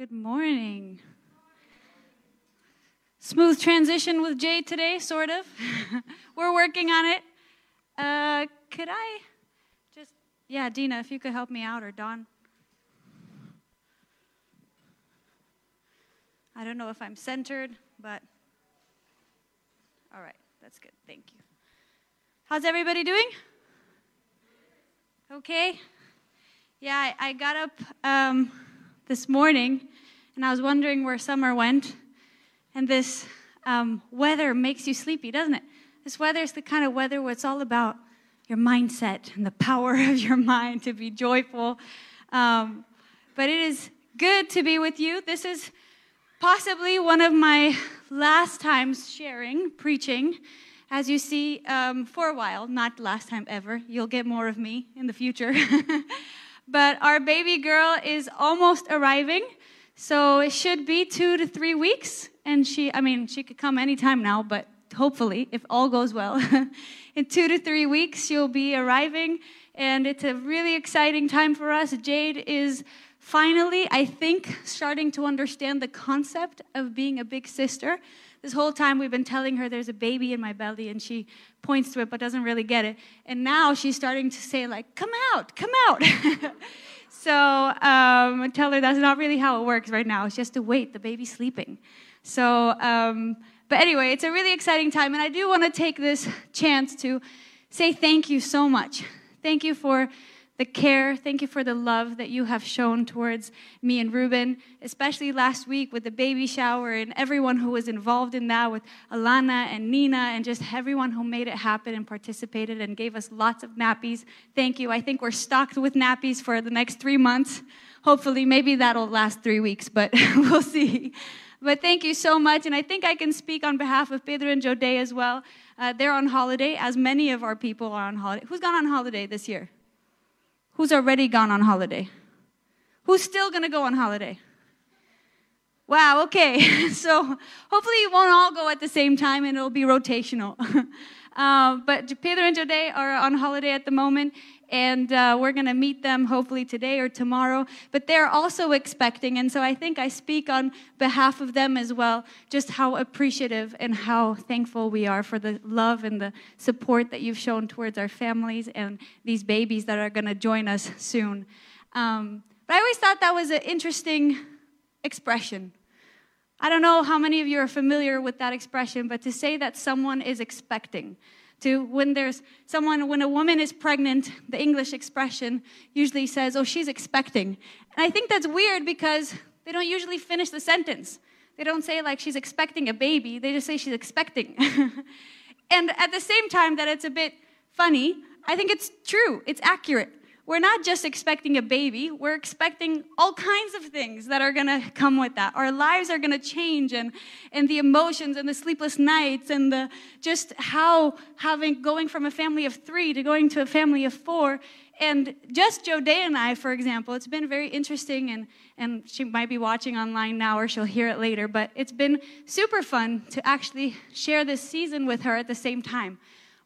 Good morning. Smooth transition with Jay today, sort of. We're working on it. Uh, could I just, yeah, Dina, if you could help me out, or Don. I don't know if I'm centered, but all right, that's good. Thank you. How's everybody doing? Okay. Yeah, I, I got up um, this morning and I was wondering where summer went. And this um, weather makes you sleepy, doesn't it? This weather is the kind of weather where it's all about your mindset and the power of your mind to be joyful. Um, but it is good to be with you. This is possibly one of my last times sharing, preaching. As you see, um, for a while, not last time ever. You'll get more of me in the future. but our baby girl is almost arriving. So it should be two to three weeks. And she, I mean, she could come anytime now, but hopefully, if all goes well, in two to three weeks, she'll be arriving. And it's a really exciting time for us. Jade is finally, I think, starting to understand the concept of being a big sister. This whole time we've been telling her there's a baby in my belly and she points to it but doesn't really get it. And now she's starting to say, like, come out, come out. so um, I tell her that's not really how it works right now. It's just to wait, the baby's sleeping. So, um, but anyway, it's a really exciting time. And I do want to take this chance to say thank you so much. Thank you for the care. Thank you for the love that you have shown towards me and Ruben, especially last week with the baby shower and everyone who was involved in that with Alana and Nina and just everyone who made it happen and participated and gave us lots of nappies. Thank you. I think we're stocked with nappies for the next three months. Hopefully, maybe that'll last three weeks, but we'll see. But thank you so much. And I think I can speak on behalf of Pedro and Jode as well. Uh, they're on holiday, as many of our people are on holiday. Who's gone on holiday this year? Who's already gone on holiday? Who's still going to go on holiday? Wow, okay. so hopefully you won't all go at the same time and it'll be rotational. uh, but Pedro and Jode are on holiday at the moment, and uh, we're going to meet them hopefully today or tomorrow. But they're also expecting, and so I think I speak on behalf of them as well, just how appreciative and how thankful we are for the love and the support that you've shown towards our families and these babies that are going to join us soon. Um, but I always thought that was an interesting expression. I don't know how many of you are familiar with that expression, but to say that someone is expecting to when there's someone, when a woman is pregnant, the English expression usually says, oh, she's expecting. And I think that's weird because they don't usually finish the sentence. They don't say, like, she's expecting a baby, they just say she's expecting. and at the same time, that it's a bit funny, I think it's true, it's accurate we're not just expecting a baby, we're expecting all kinds of things that are gonna come with that. Our lives are gonna change and, and the emotions and the sleepless nights and the just how having going from a family of three to going to a family of four. And just Jode and I, for example, it's been very interesting and, and she might be watching online now or she'll hear it later, but it's been super fun to actually share this season with her at the same time.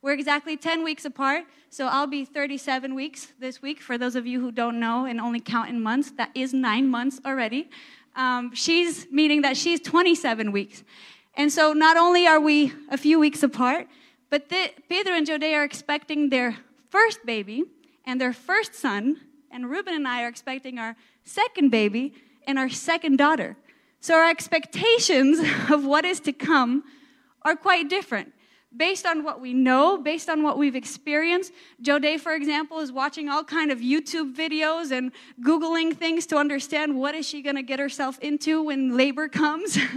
We're exactly 10 weeks apart, so I'll be 37 weeks this week. For those of you who don't know and only count in months, that is nine months already. Um, she's meaning that she's 27 weeks. And so not only are we a few weeks apart, but the, Pedro and Jode are expecting their first baby and their first son, and Ruben and I are expecting our second baby and our second daughter. So our expectations of what is to come are quite different based on what we know, based on what we've experienced. Jode, for example, is watching all kind of YouTube videos and Googling things to understand what is she going to get herself into when labor comes.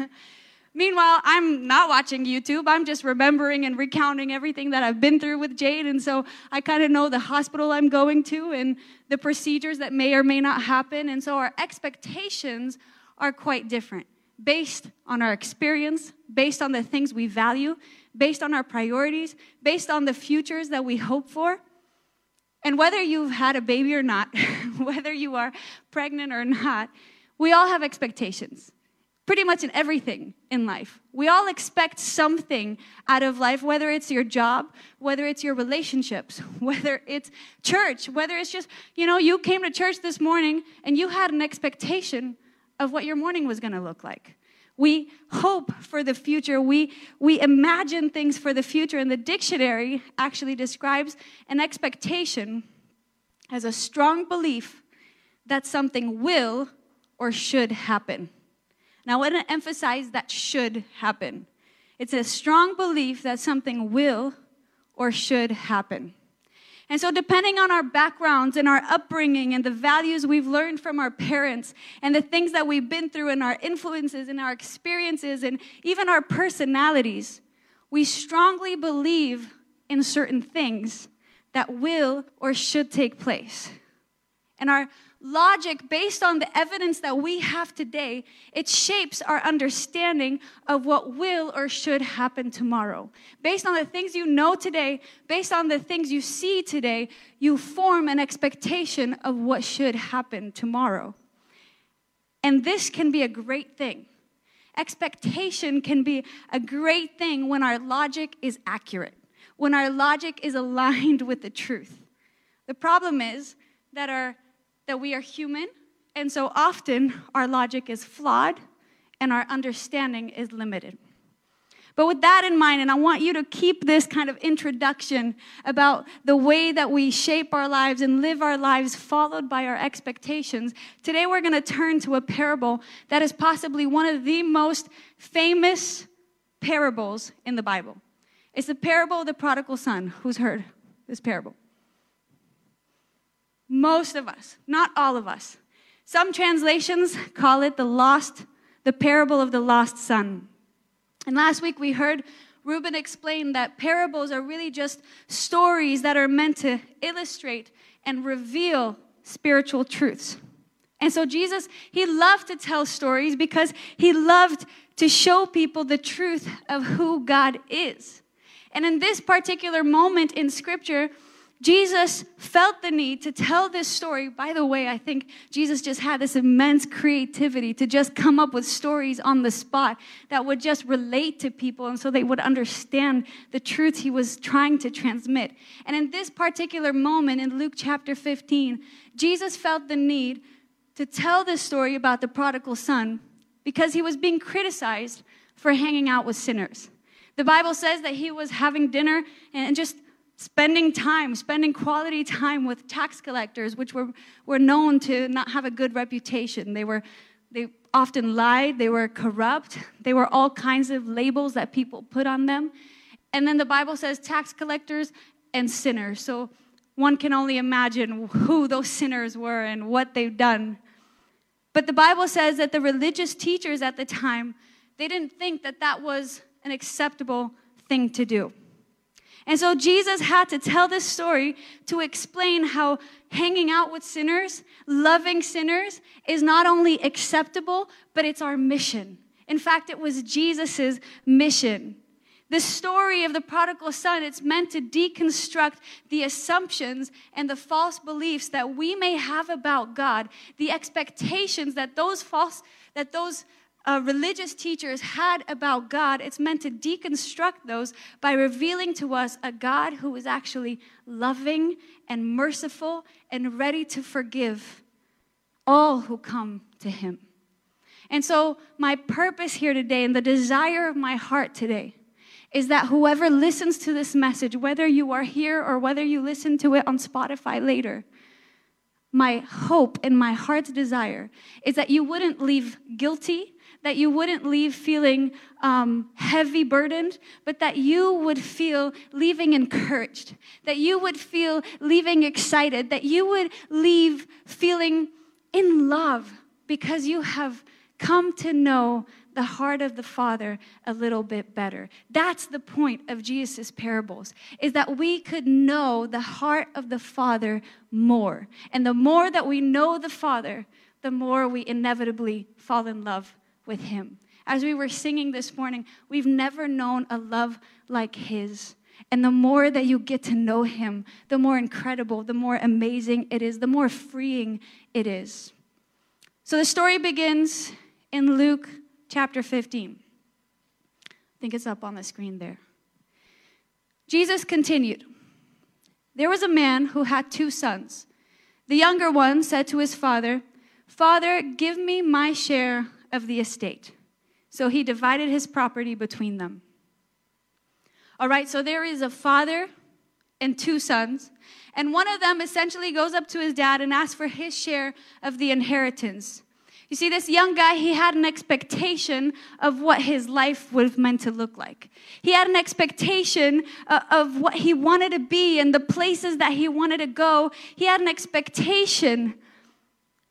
Meanwhile, I'm not watching YouTube. I'm just remembering and recounting everything that I've been through with Jade. And so I kind of know the hospital I'm going to and the procedures that may or may not happen. And so our expectations are quite different based on our experience, based on the things we value, based on our priorities, based on the futures that we hope for. And whether you've had a baby or not, whether you are pregnant or not, we all have expectations. Pretty much in everything in life. We all expect something out of life, whether it's your job, whether it's your relationships, whether it's church, whether it's just, you know, you came to church this morning and you had an expectation of what your morning was to look like. We hope for the future. We, we imagine things for the future. And the dictionary actually describes an expectation as a strong belief that something will or should happen. Now, I want to emphasize that should happen. It's a strong belief that something will or should happen. And so, depending on our backgrounds and our upbringing and the values we've learned from our parents and the things that we've been through and our influences and our experiences and even our personalities, we strongly believe in certain things that will or should take place. And our logic based on the evidence that we have today, it shapes our understanding of what will or should happen tomorrow. Based on the things you know today, based on the things you see today, you form an expectation of what should happen tomorrow. And this can be a great thing. Expectation can be a great thing when our logic is accurate, when our logic is aligned with the truth. The problem is that our that we are human, and so often our logic is flawed and our understanding is limited. But with that in mind, and I want you to keep this kind of introduction about the way that we shape our lives and live our lives followed by our expectations, today we're going to turn to a parable that is possibly one of the most famous parables in the Bible. It's the parable of the prodigal son. Who's heard this parable? Most of us, not all of us. Some translations call it the lost, the parable of the lost son. And last week we heard Ruben explain that parables are really just stories that are meant to illustrate and reveal spiritual truths. And so Jesus, he loved to tell stories because he loved to show people the truth of who God is. And in this particular moment in scripture, Jesus felt the need to tell this story. By the way, I think Jesus just had this immense creativity to just come up with stories on the spot that would just relate to people and so they would understand the truth he was trying to transmit. And in this particular moment in Luke chapter 15, Jesus felt the need to tell this story about the prodigal son because he was being criticized for hanging out with sinners. The Bible says that he was having dinner and just spending time, spending quality time with tax collectors, which were, were known to not have a good reputation. They were they often lied, they were corrupt, they were all kinds of labels that people put on them. And then the Bible says tax collectors and sinners. So one can only imagine who those sinners were and what they've done. But the Bible says that the religious teachers at the time, they didn't think that that was an acceptable thing to do. And so Jesus had to tell this story to explain how hanging out with sinners, loving sinners, is not only acceptable, but it's our mission. In fact, it was Jesus' mission. The story of the prodigal son, it's meant to deconstruct the assumptions and the false beliefs that we may have about God, the expectations that those false, that those uh, religious teachers had about God, it's meant to deconstruct those by revealing to us a God who is actually loving and merciful and ready to forgive all who come to Him. And so, my purpose here today and the desire of my heart today is that whoever listens to this message, whether you are here or whether you listen to it on Spotify later, my hope and my heart's desire is that you wouldn't leave guilty that you wouldn't leave feeling um, heavy burdened, but that you would feel leaving encouraged, that you would feel leaving excited, that you would leave feeling in love because you have come to know the heart of the father a little bit better. That's the point of jesus' parables is that we could know the heart of the father more. And the more that we know the father the more we inevitably fall in love with Him. As we were singing this morning, we've never known a love like His. And the more that you get to know Him, the more incredible, the more amazing it is, the more freeing it is. So the story begins in Luke chapter 15. I think it's up on the screen there. Jesus continued There was a man who had two sons. The younger one said to his father, Father, give me my share of the estate. So he divided his property between them. All right, so there is a father and two sons, and one of them essentially goes up to his dad and asks for his share of the inheritance. You see, this young guy, he had an expectation of what his life was meant to look like. He had an expectation uh, of what he wanted to be and the places that he wanted to go. He had an expectation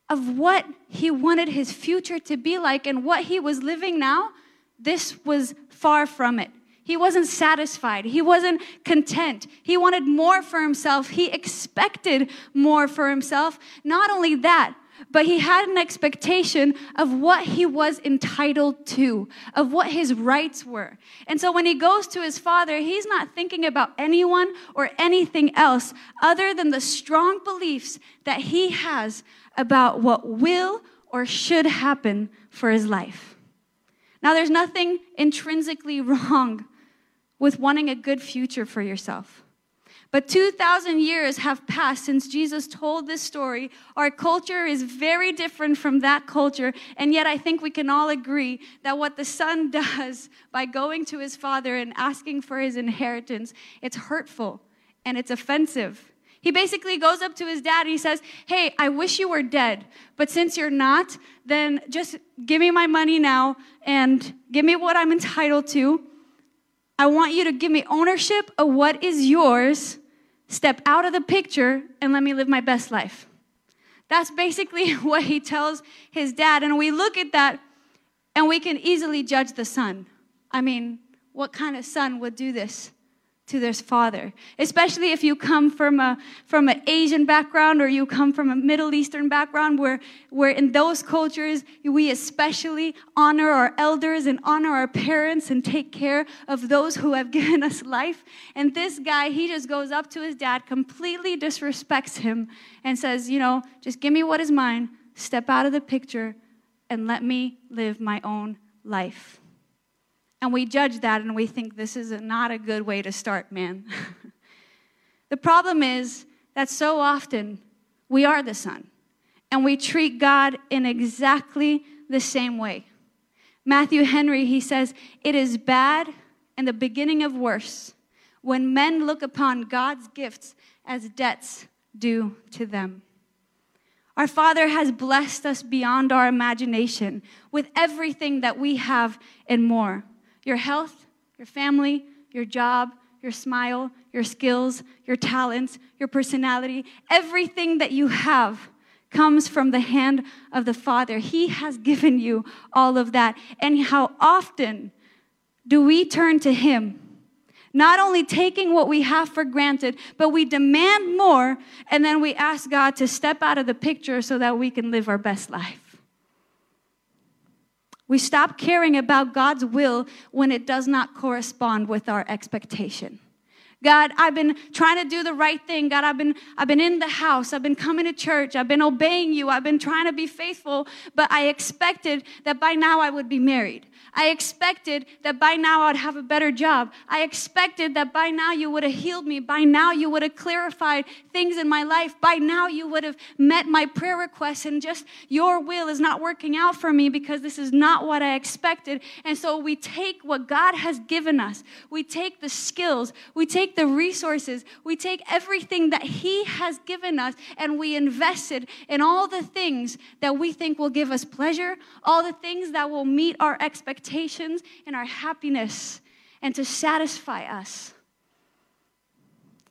of what he wanted his future to be like and what he was living now. This was far from it. He wasn't satisfied. He wasn't content. He wanted more for himself. He expected more for himself. Not only that, but he had an expectation of what he was entitled to, of what his rights were. And so when he goes to his father, he's not thinking about anyone or anything else other than the strong beliefs that he has about what will or should happen for his life. Now, there's nothing intrinsically wrong with wanting a good future for yourself. But 2,000 years have passed since Jesus told this story. Our culture is very different from that culture. And yet, I think we can all agree that what the son does by going to his father and asking for his inheritance, it's hurtful and it's offensive. He basically goes up to his dad and he says, Hey, I wish you were dead, but since you're not, then just give me my money now and give me what I'm entitled to I want you to give me ownership of what is yours, step out of the picture, and let me live my best life. That's basically what he tells his dad. And we look at that and we can easily judge the son. I mean, what kind of son would do this? To their father especially if you come from a from an asian background or you come from a middle eastern background where where in those cultures we especially honor our elders and honor our parents and take care of those who have given us life. And this guy he just goes up to his dad completely disrespects him and says you know just give me what is mine. Step out of the picture and let me live my own life and we judge that and we think this is not a good way to start, man. the problem is that so often we are the son and we treat God in exactly the same way. Matthew Henry, he says, It is bad and the beginning of worse when men look upon God's gifts as debts due to them. Our Father has blessed us beyond our imagination with everything that we have and more your health, your family, your job, your smile, your skills, your talents, your personality, everything that you have comes from the hand of the Father. He has given you all of that. And how often do we turn to Him? Not only taking what we have for granted, but we demand more, and then we ask God to step out of the picture so that we can live our best life. We stop caring about God's will when it does not correspond with our expectation. God, I've been trying to do the right thing. God, I've been, I've been in the house. I've been coming to church. I've been obeying you. I've been trying to be faithful, but I expected that by now I would be married. I expected that by now I'd have a better job. I expected that by now you would have healed me. By now you would have clarified things in my life. By now you would have met my prayer requests and just your will is not working out for me because this is not what I expected. And so we take what God has given us. We take the skills. We take the resources. We take everything that He has given us and we invest it in all the things that we think will give us pleasure, all the things that will meet our expectations and our happiness and to satisfy us.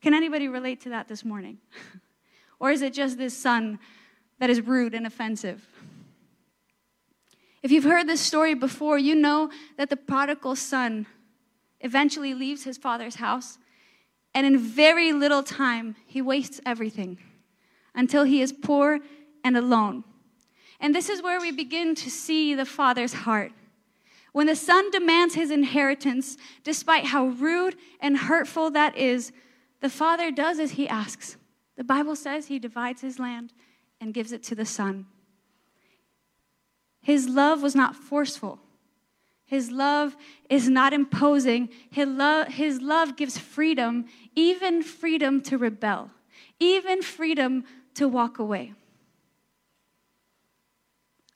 Can anybody relate to that this morning? or is it just this son that is rude and offensive? If you've heard this story before, you know that the prodigal son eventually leaves his father's house, and in very little time, he wastes everything until he is poor and alone. And this is where we begin to see the father's heart. When the son demands his inheritance, despite how rude and hurtful that is, the father does as he asks. The Bible says he divides his land and gives it to the son. His love was not forceful. His love is not imposing. His love, his love gives freedom, even freedom to rebel, even freedom to walk away.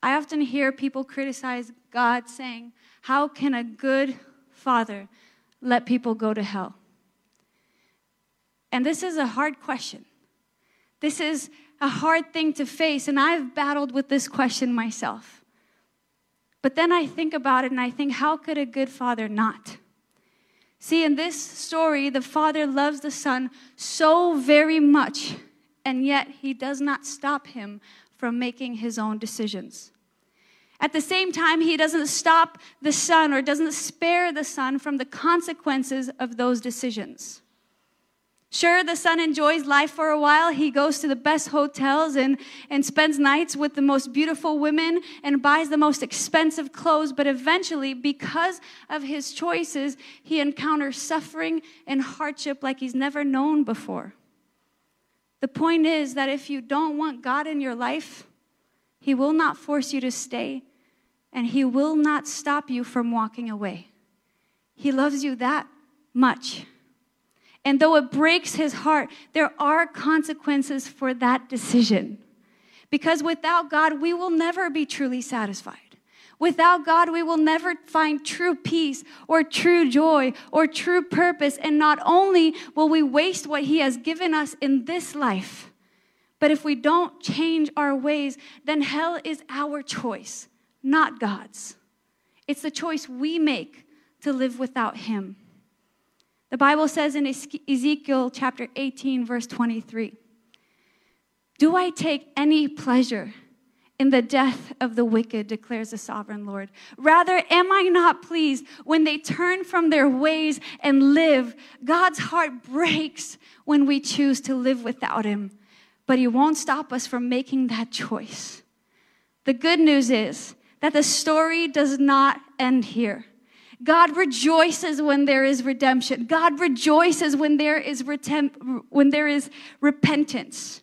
I often hear people criticize God saying, How can a good father let people go to hell? And this is a hard question. This is a hard thing to face, and I've battled with this question myself. But then I think about it and I think, how could a good father not? See, in this story, the father loves the son so very much, and yet he does not stop him from making his own decisions. At the same time, he doesn't stop the son or doesn't spare the son from the consequences of those decisions. Sure, the son enjoys life for a while. He goes to the best hotels and, and spends nights with the most beautiful women and buys the most expensive clothes. But eventually, because of his choices, he encounters suffering and hardship like he's never known before. The point is that if you don't want God in your life, he will not force you to stay and he will not stop you from walking away. He loves you that much. And though it breaks his heart, there are consequences for that decision. Because without God, we will never be truly satisfied. Without God, we will never find true peace or true joy or true purpose. And not only will we waste what He has given us in this life, but if we don't change our ways, then hell is our choice, not God's. It's the choice we make to live without Him. The Bible says in Ezekiel chapter 18, verse 23 Do I take any pleasure in the death of the wicked, declares the sovereign Lord? Rather, am I not pleased when they turn from their ways and live? God's heart breaks when we choose to live without Him, but He won't stop us from making that choice. The good news is that the story does not end here. God rejoices when there is redemption. God rejoices when there is, retem- when there is repentance.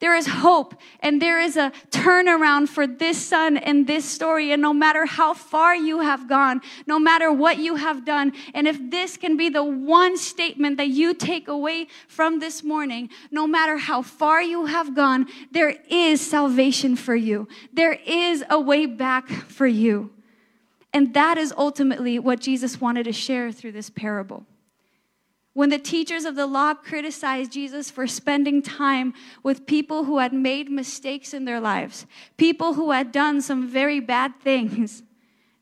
There is hope and there is a turnaround for this son and this story. And no matter how far you have gone, no matter what you have done, and if this can be the one statement that you take away from this morning, no matter how far you have gone, there is salvation for you. There is a way back for you. And that is ultimately what Jesus wanted to share through this parable. When the teachers of the law criticized Jesus for spending time with people who had made mistakes in their lives, people who had done some very bad things,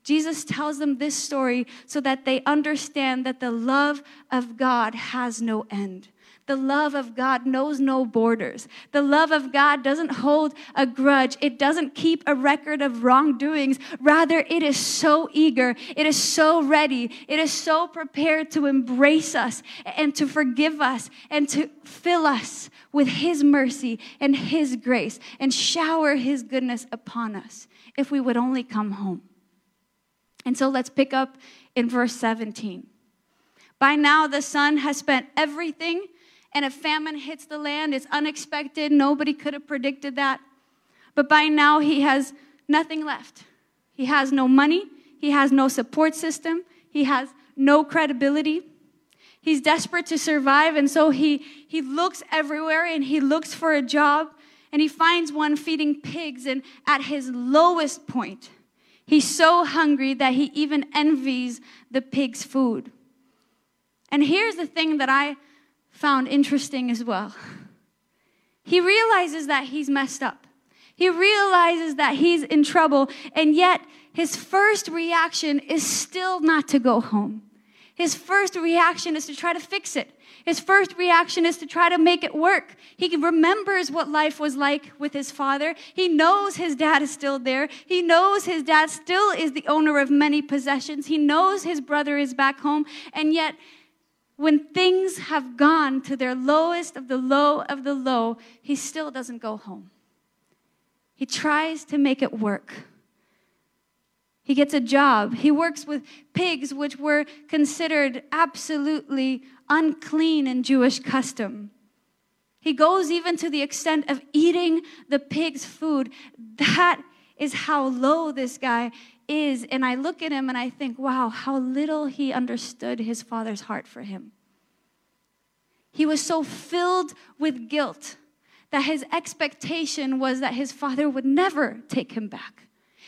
Jesus tells them this story so that they understand that the love of God has no end. The love of God knows no borders. The love of God doesn't hold a grudge. It doesn't keep a record of wrongdoings. Rather, it is so eager. It is so ready. It is so prepared to embrace us and to forgive us and to fill us with His mercy and His grace and shower His goodness upon us if we would only come home. And so let's pick up in verse 17. By now, the son has spent everything and a famine hits the land. It's unexpected. Nobody could have predicted that. But by now, he has nothing left. He has no money. He has no support system. He has no credibility. He's desperate to survive, and so he, he looks everywhere and he looks for a job, and he finds one feeding pigs. And at his lowest point, he's so hungry that he even envies the pig's food. And here's the thing that I found interesting as well. He realizes that he's messed up. He realizes that he's in trouble, and yet his first reaction is still not to go home. His first reaction is to try to fix it. His first reaction is to try to make it work. He remembers what life was like with his father. He knows his dad is still there. He knows his dad still is the owner of many possessions. He knows his brother is back home. And yet, when things have gone to their lowest of the low of the low, he still doesn't go home. He tries to make it work. He gets a job. He works with pigs, which were considered absolutely unclean in Jewish custom. He goes even to the extent of eating the pig's food. That is how low this guy is. And I look at him and I think, wow, how little he understood his father's heart for him. He was so filled with guilt that his expectation was that his father would never take him back.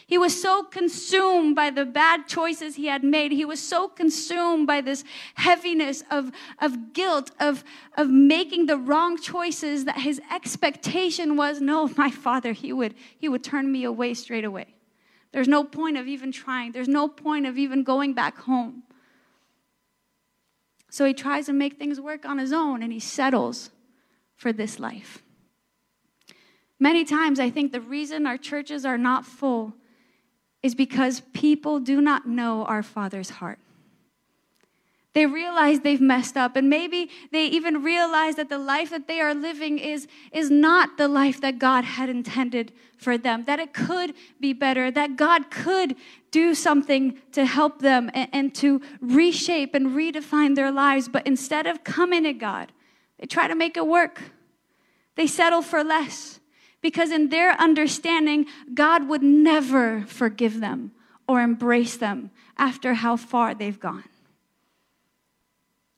He was so consumed by the bad choices he had made. He was so consumed by this heaviness of, of guilt, of, of making the wrong choices, that his expectation was no, my father, he would, he would turn me away straight away. There's no point of even trying, there's no point of even going back home. So he tries to make things work on his own and he settles for this life. Many times, I think the reason our churches are not full is because people do not know our Father's heart. They realize they've messed up, and maybe they even realize that the life that they are living is, is not the life that God had intended for them, that it could be better, that God could do something to help them and, and to reshape and redefine their lives. But instead of coming to God, they try to make it work, they settle for less because in their understanding, God would never forgive them or embrace them after how far they've gone.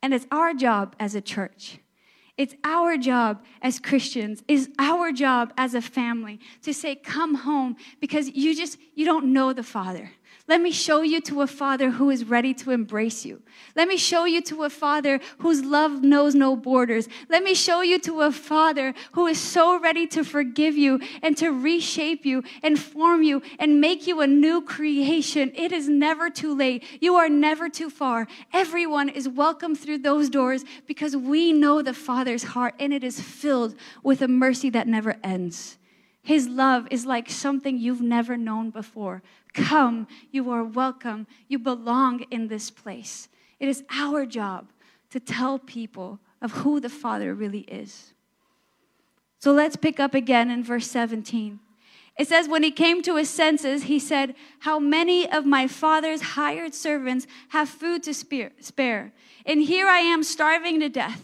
And it's our job as a church. It's our job as Christians, it's our job as a family to say, come home because you just, you don't know the Father. Let me show you to a father who is ready to embrace you. Let me show you to a father whose love knows no borders. Let me show you to a father who is so ready to forgive you and to reshape you and form you and make you a new creation. It is never too late. You are never too far. Everyone is welcome through those doors because we know the Father's heart and it is filled with a mercy that never ends. His love is like something you've never known before. Come, you are welcome. You belong in this place. It is our job to tell people of who the Father really is. So let's pick up again in verse 17. It says, When he came to his senses, he said, How many of my father's hired servants have food to spare? And here I am starving to death.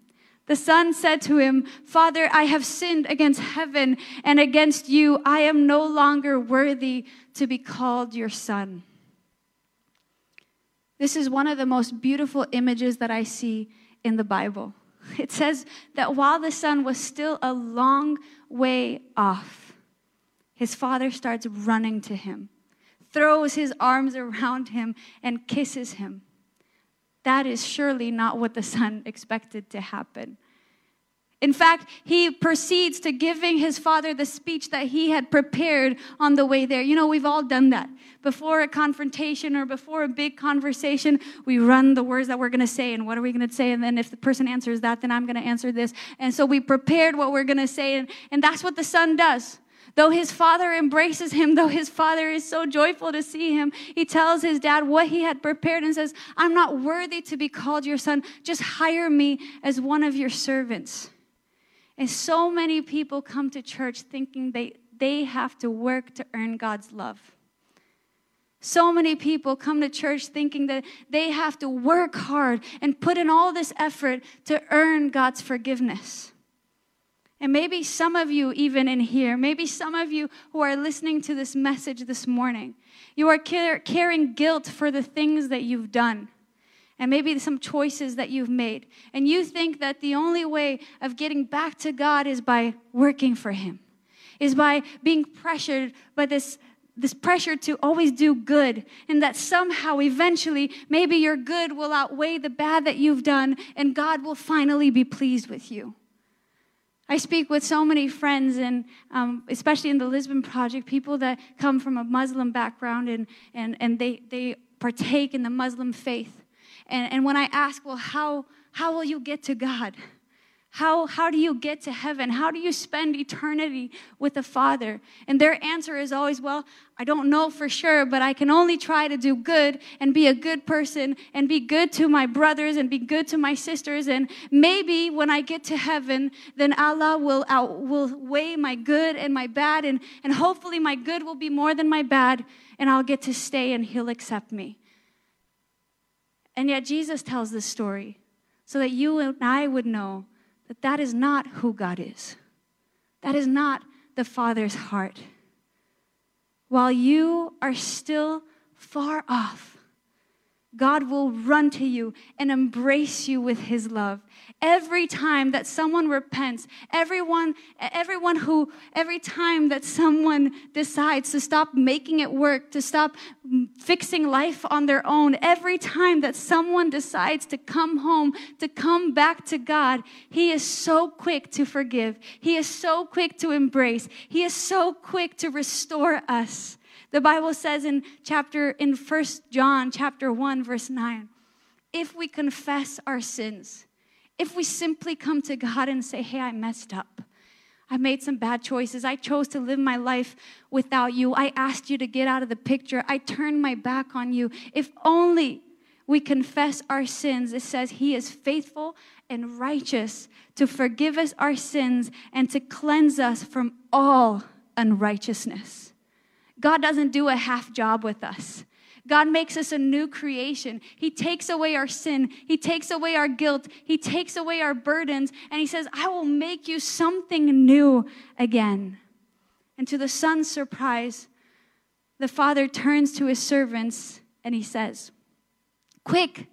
The son said to him, Father, I have sinned against heaven and against you. I am no longer worthy to be called your son. This is one of the most beautiful images that I see in the Bible. It says that while the son was still a long way off, his father starts running to him, throws his arms around him, and kisses him. That is surely not what the son expected to happen. In fact, he proceeds to giving his father the speech that he had prepared on the way there. You know, we've all done that. Before a confrontation or before a big conversation, we run the words that we're going to say and what are we going to say? And then if the person answers that, then I'm going to answer this. And so we prepared what we're going to say. And, and that's what the son does. Though his father embraces him, though his father is so joyful to see him, he tells his dad what he had prepared and says, I'm not worthy to be called your son. Just hire me as one of your servants. And so many people come to church thinking they, they have to work to earn God's love. So many people come to church thinking that they have to work hard and put in all this effort to earn God's forgiveness. And maybe some of you, even in here, maybe some of you who are listening to this message this morning, you are carrying guilt for the things that you've done and maybe some choices that you've made. And you think that the only way of getting back to God is by working for Him, is by being pressured by this. This pressure to always do good, and that somehow, eventually, maybe your good will outweigh the bad that you've done, and God will finally be pleased with you. I speak with so many friends, and um, especially in the Lisbon Project, people that come from a Muslim background and, and, and they, they partake in the Muslim faith. And, and when I ask, well, how, how will you get to God? How, how do you get to heaven? How do you spend eternity with the Father? And their answer is always, well, I don't know for sure, but I can only try to do good and be a good person and be good to my brothers and be good to my sisters. And maybe when I get to heaven, then Allah will, out, will weigh my good and my bad. And, and hopefully my good will be more than my bad. And I'll get to stay and He'll accept me. And yet Jesus tells this story so that you and I would know that that is not who God is. That is not the Father's heart. While you are still far off, God will run to you and embrace you with his love. Every time that someone repents, everyone, everyone who, every time that someone decides to stop making it work, to stop fixing life on their own, every time that someone decides to come home, to come back to God, he is so quick to forgive. He is so quick to embrace. He is so quick to restore us. The Bible says in chapter in First John chapter 1 verse 9, if we confess our sins, if we simply come to God and say, "Hey, I messed up. I made some bad choices. I chose to live my life without you. I asked you to get out of the picture. I turned my back on you." If only we confess our sins, it says he is faithful and righteous to forgive us our sins and to cleanse us from all unrighteousness. God doesn't do a half job with us. God makes us a new creation. He takes away our sin. He takes away our guilt. He takes away our burdens. And He says, I will make you something new again. And to the son's surprise, the father turns to his servants and he says, Quick,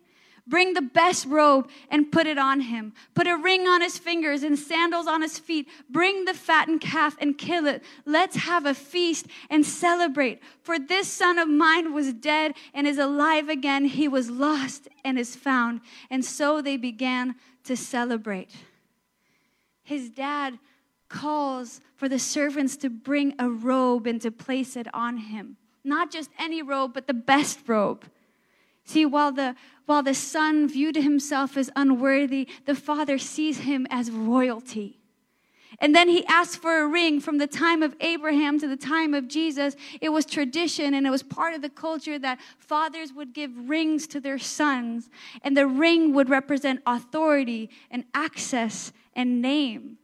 Bring the best robe and put it on him. Put a ring on his fingers and sandals on his feet. Bring the fattened calf and kill it. Let's have a feast and celebrate. For this son of mine was dead and is alive again. He was lost and is found. And so they began to celebrate. His dad calls for the servants to bring a robe and to place it on him. Not just any robe, but the best robe. See, while the, while the son viewed himself as unworthy, the father sees him as royalty. And then he asks for a ring from the time of Abraham to the time of Jesus. It was tradition and it was part of the culture that fathers would give rings to their sons. And the ring would represent authority and access and name.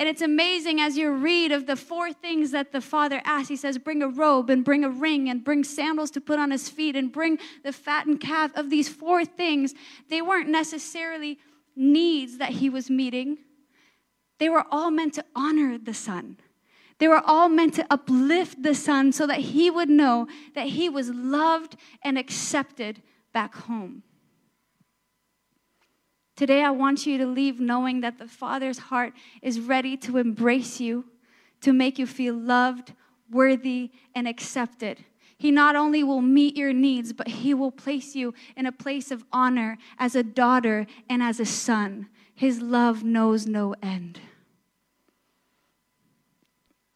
And it's amazing as you read of the four things that the father asks. He says, Bring a robe and bring a ring and bring sandals to put on his feet and bring the fattened calf. Of these four things, they weren't necessarily needs that he was meeting, they were all meant to honor the son. They were all meant to uplift the son so that he would know that he was loved and accepted back home. Today, I want you to leave knowing that the Father's heart is ready to embrace you, to make you feel loved, worthy, and accepted. He not only will meet your needs, but He will place you in a place of honor as a daughter and as a son. His love knows no end.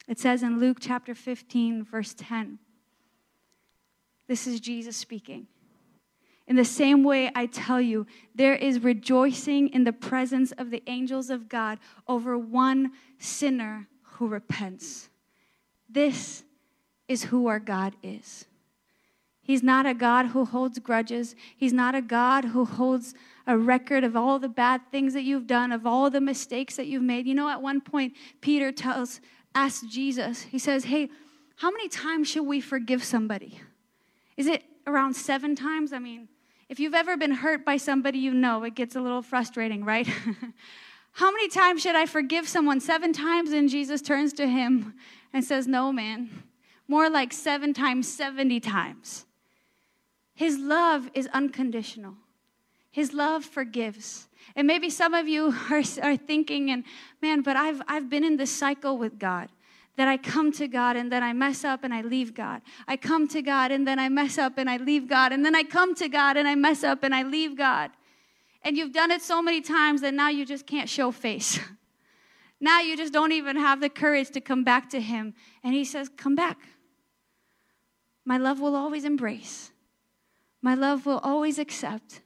It says in Luke chapter 15, verse 10. This is Jesus speaking. In the same way, I tell you, there is rejoicing in the presence of the angels of God over one sinner who repents. This is who our God is. He's not a God who holds grudges. He's not a God who holds a record of all the bad things that you've done, of all the mistakes that you've made. You know, at one point, Peter tells, asks Jesus, he says, Hey, how many times should we forgive somebody? Is it around seven times? I mean, if you've ever been hurt by somebody, you know it gets a little frustrating, right? How many times should I forgive someone? Seven times, and Jesus turns to him and says, No, man. More like seven times, 70 times. His love is unconditional. His love forgives. And maybe some of you are, are thinking, and man, but I've, I've been in this cycle with God that I come to God and then I mess up and I leave God. I come to God and then I mess up and I leave God. And then I come to God and I mess up and I leave God. And you've done it so many times that now you just can't show face. now you just don't even have the courage to come back to Him. And He says, Come back. My love will always embrace, my love will always accept,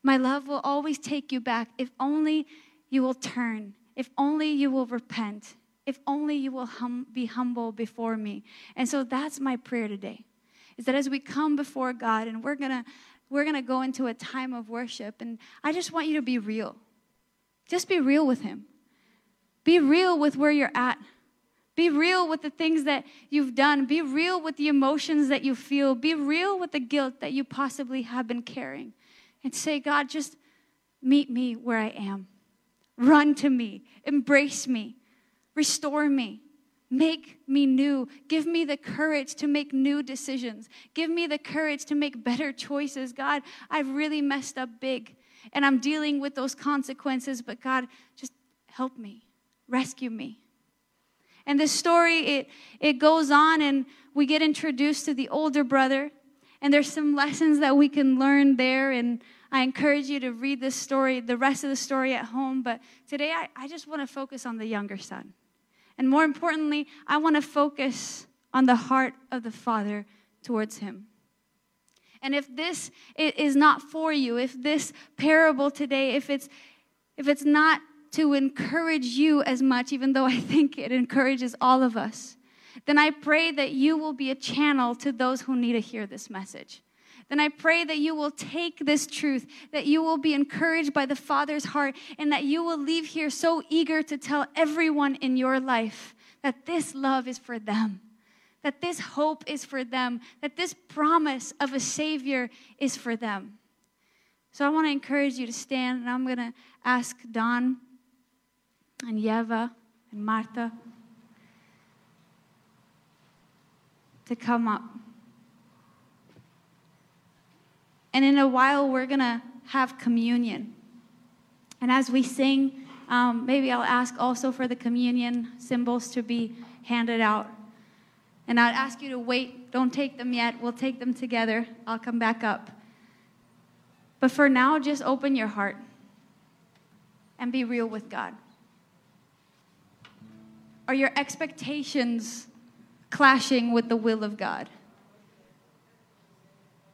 my love will always take you back if only you will turn, if only you will repent if only you will hum, be humble before me. And so that's my prayer today. Is that as we come before God and we're going to we're going to go into a time of worship and I just want you to be real. Just be real with him. Be real with where you're at. Be real with the things that you've done. Be real with the emotions that you feel. Be real with the guilt that you possibly have been carrying. and say, God, just meet me where I am. Run to me, embrace me, restore me. Make me new. Give me the courage to make new decisions. Give me the courage to make better choices. God, I've really messed up big and I'm dealing with those consequences, but God, just help me, rescue me. And this story, it, it goes on, and we get introduced to the older brother, and there's some lessons that we can learn there. And I encourage you to read this story, the rest of the story at home. But today, I, I just want to focus on the younger son. And more importantly, I want to focus on the heart of the Father towards him. And if this is not for you, if this parable today, if it's if it's not to encourage you as much, even though I think it encourages all of us, then I pray that you will be a channel to those who need to hear this message. Then I pray that you will take this truth, that you will be encouraged by the Father's heart, and that you will leave here so eager to tell everyone in your life that this love is for them, that this hope is for them, that this promise of a Savior is for them. So I want to encourage you to stand, and I'm going to ask Don and Yeva and Martha to come up. And in a while, we're going to have communion. And as we sing, um, maybe I'll ask also for the communion symbols to be handed out. And I'd ask you to wait. Don't take them yet. We'll take them together. I'll come back up. But for now, just open your heart and be real with God. Are your expectations clashing with the will of God?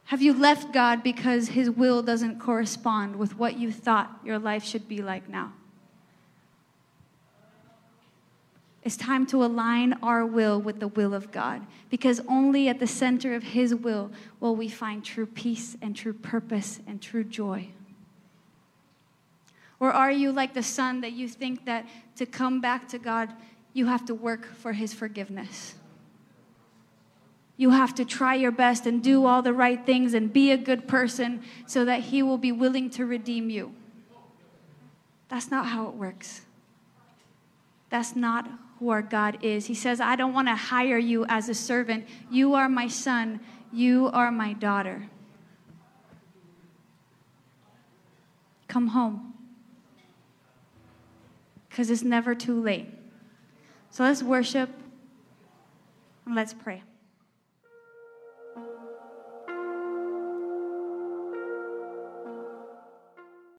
Have you left God because His will doesn't correspond with what you thought your life should be like now? It's time to align our will with the will of God because only at the center of His will will we find true peace and true purpose and true joy. Or are you like the son that you think that to come back to God, you have to work for His forgiveness? You have to try your best and do all the right things and be a good person so that He will be willing to redeem you. That's not how it works. That's not who our God is. He says, I don't want to hire you as a servant. You are my son. You are my daughter. Come home. Because it's never too late. So let's worship and let's pray.